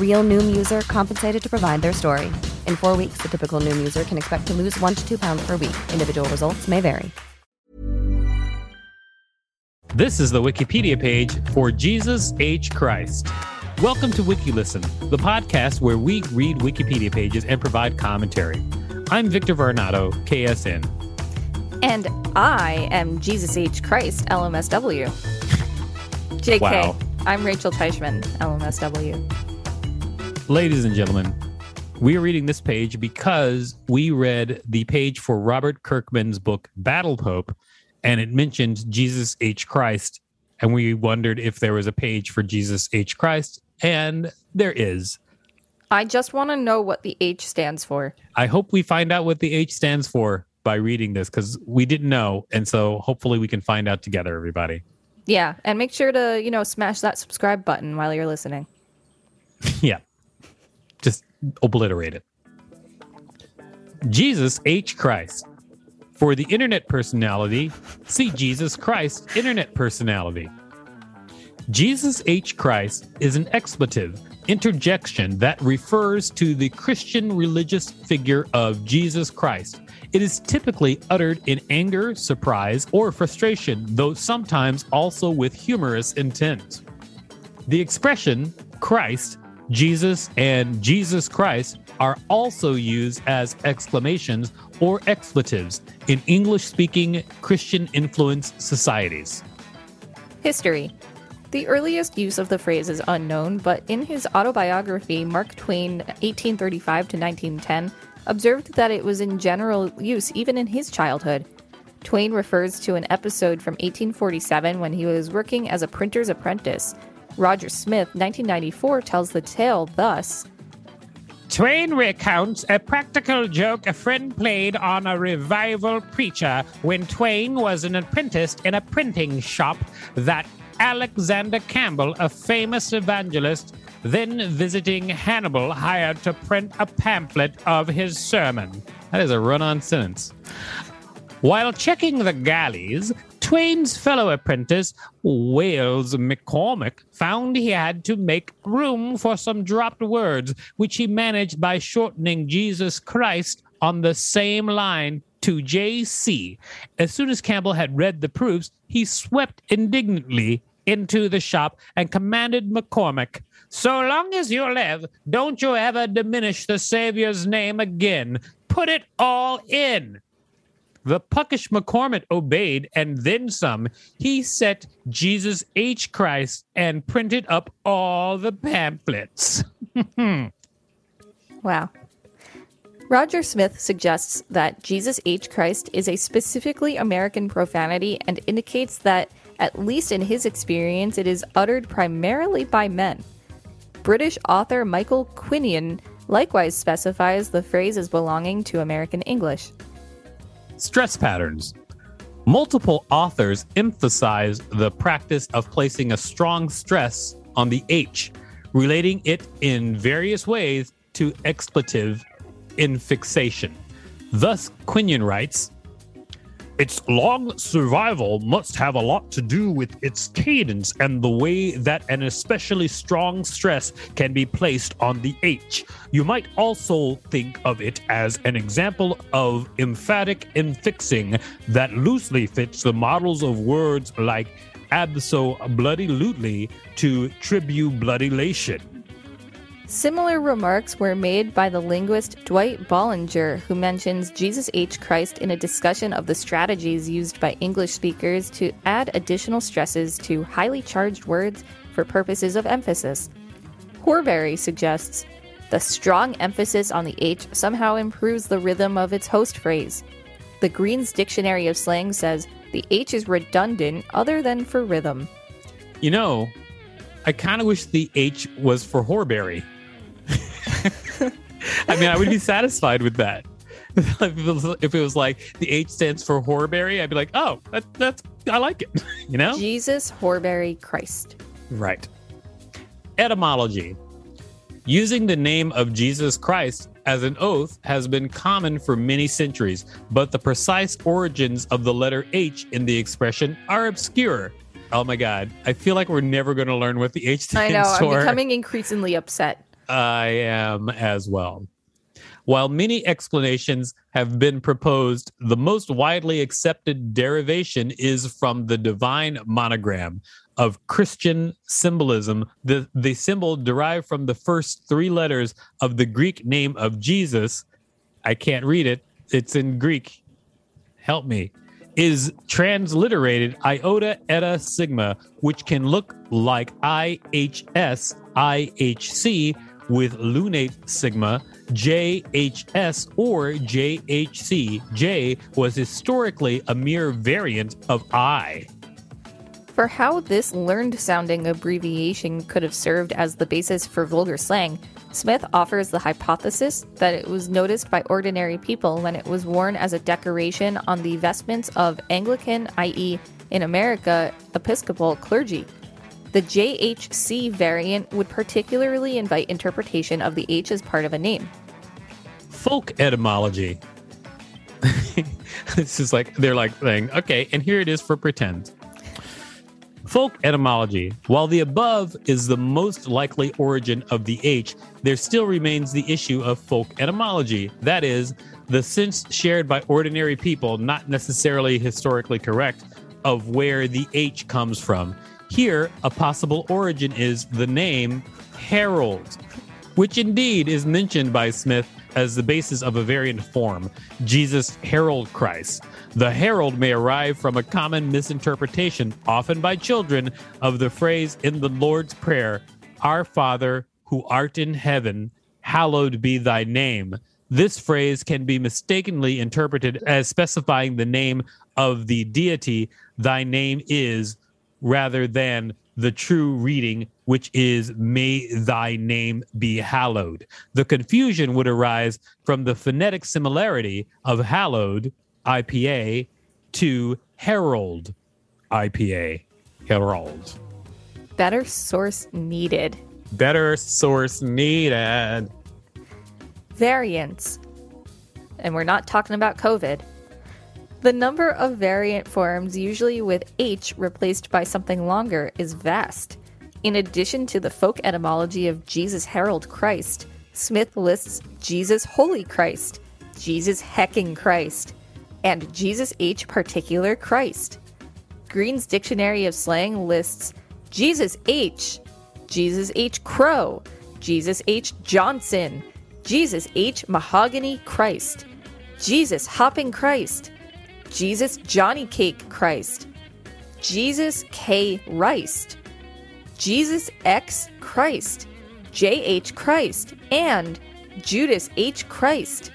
Real Noom user compensated to provide their story. In four weeks, the typical Noom user can expect to lose one to two pounds per week. Individual results may vary. This is the Wikipedia page for Jesus H. Christ. Welcome to WikiListen, the podcast where we read Wikipedia pages and provide commentary. I'm Victor Varnado, KSN. And I am Jesus H. Christ, LMSW. JK, Wow. I'm Rachel Teichman, LMSW. Ladies and gentlemen, we are reading this page because we read the page for Robert Kirkman's book Battle Pope, and it mentioned Jesus H. Christ. And we wondered if there was a page for Jesus H. Christ, and there is. I just want to know what the H stands for. I hope we find out what the H stands for by reading this because we didn't know. And so hopefully we can find out together, everybody. Yeah, and make sure to, you know, smash that subscribe button while you're listening. yeah. Just obliterate it. Jesus H. Christ. For the internet personality, see Jesus Christ, internet personality. Jesus H. Christ is an expletive interjection that refers to the Christian religious figure of Jesus Christ. It is typically uttered in anger, surprise, or frustration, though sometimes also with humorous intent. The expression Christ, Jesus, and Jesus Christ are also used as exclamations or expletives in English speaking Christian influenced societies. History. The earliest use of the phrase is unknown, but in his autobiography, Mark Twain, 1835 to 1910, observed that it was in general use even in his childhood. Twain refers to an episode from 1847 when he was working as a printer's apprentice. Roger Smith, 1994, tells the tale thus Twain recounts a practical joke a friend played on a revival preacher when Twain was an apprentice in a printing shop that Alexander Campbell, a famous evangelist, then visiting Hannibal, hired to print a pamphlet of his sermon. That is a run on sentence. While checking the galleys, Twain's fellow apprentice, Wales McCormick, found he had to make room for some dropped words, which he managed by shortening Jesus Christ on the same line to JC. As soon as Campbell had read the proofs, he swept indignantly into the shop and commanded McCormick, So long as you live, don't you ever diminish the Savior's name again. Put it all in. The puckish McCormick obeyed and then some. He set Jesus H. Christ and printed up all the pamphlets. Wow. Roger Smith suggests that Jesus H. Christ is a specifically American profanity and indicates that, at least in his experience, it is uttered primarily by men. British author Michael Quinion likewise specifies the phrase as belonging to American English. Stress patterns. Multiple authors emphasize the practice of placing a strong stress on the H, relating it in various ways to expletive infixation. Thus, Quinion writes, its long survival must have a lot to do with its cadence and the way that an especially strong stress can be placed on the H. You might also think of it as an example of emphatic infixing that loosely fits the models of words like abso bloody lutely to tribulation. Similar remarks were made by the linguist Dwight Bolinger, who mentions Jesus H. Christ in a discussion of the strategies used by English speakers to add additional stresses to highly charged words for purposes of emphasis. Horbury suggests the strong emphasis on the H somehow improves the rhythm of its host phrase. The Green's Dictionary of Slang says the H is redundant other than for rhythm. You know, I kind of wish the H was for Horbury. I mean, I would be satisfied with that. if, it was, if it was like the H stands for Horbury, I'd be like, oh, that, that's I like it. You know, Jesus Horbury Christ. right? Etymology: Using the name of Jesus Christ as an oath has been common for many centuries, but the precise origins of the letter H in the expression are obscure. Oh my God, I feel like we're never going to learn what the H stands for. I know, I'm becoming increasingly upset. I am as well. While many explanations have been proposed, the most widely accepted derivation is from the divine monogram of Christian symbolism. The, the symbol derived from the first three letters of the Greek name of Jesus. I can't read it, it's in Greek. Help me. Is transliterated iota eta sigma, which can look like IHS, IHC with lunate sigma, JHS, or JHC. J was historically a mere variant of I. For how this learned sounding abbreviation could have served as the basis for vulgar slang, Smith offers the hypothesis that it was noticed by ordinary people when it was worn as a decoration on the vestments of Anglican, i.e., in America, Episcopal clergy. The JHC variant would particularly invite interpretation of the H as part of a name. Folk etymology. this is like, they're like saying, okay, and here it is for pretend. Folk etymology. While the above is the most likely origin of the H, there still remains the issue of folk etymology. That is, the sense shared by ordinary people, not necessarily historically correct, of where the H comes from. Here, a possible origin is the name Harold, which indeed is mentioned by Smith as the basis of a variant form, Jesus Harold Christ. The Harold may arrive from a common misinterpretation, often by children, of the phrase in the Lord's Prayer, Our Father, who art in heaven, hallowed be thy name. This phrase can be mistakenly interpreted as specifying the name of the deity thy name is, rather than the true reading, which is, May thy name be hallowed. The confusion would arise from the phonetic similarity of hallowed, IPA, to herald, IPA, herald. Better source needed. Better source needed. Variants. And we're not talking about COVID. The number of variant forms, usually with H replaced by something longer, is vast. In addition to the folk etymology of Jesus Harold Christ, Smith lists Jesus Holy Christ, Jesus Hecking Christ, and Jesus H Particular Christ. Green's Dictionary of Slang lists Jesus H, Jesus H Crow, Jesus H Johnson, Jesus H Mahogany Christ, Jesus Hopping Christ, Jesus Johnny Cake Christ, Jesus K. Christ, Jesus X. Christ, JH Christ, and Judas H. Christ,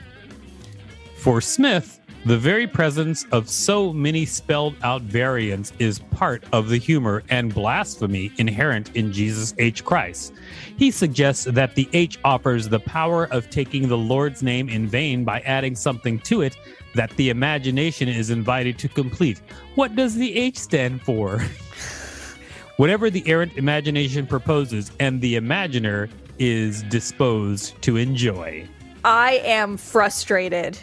For Smith, the very presence of so many spelled out variants is part of the humor and blasphemy inherent in Jesus H. Christ. He suggests that the H offers the power of taking the Lord's name in vain by adding something to it that the imagination is invited to complete. What does the H stand for? Whatever the errant imagination proposes, and the imaginer is disposed to enjoy. I am frustrated.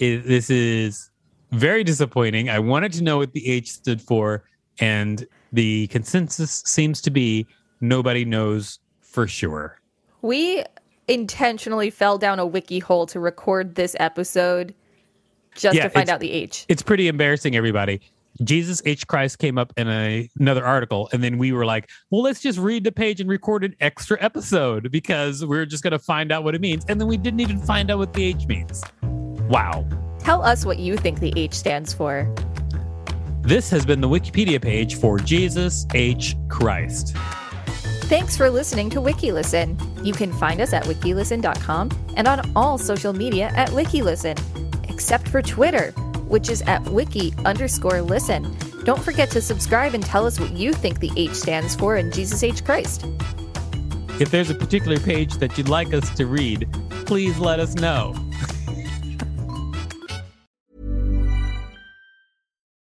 It, this is very disappointing. I wanted to know what the H stood for, and the consensus seems to be nobody knows for sure. We intentionally fell down a wiki hole to record this episode just Yeah, to find out the H. It's pretty embarrassing, everybody. Jesus H. Christ came up in a, another article, and then we were like, well, let's just read the page and record an extra episode because we're just going to find out what it means. And then we didn't even find out what the H means. Wow. Tell us what you think the H stands for. This has been the Wikipedia page for Jesus H. Christ. Thanks for listening to WikiListen. You can find us at wikilisten.com and on all social media at WikiListen, except for Twitter, which is at wiki underscore listen. Don't forget to subscribe and tell us what you think the H stands for in Jesus H. Christ. If there's a particular page that you'd like us to read, please let us know.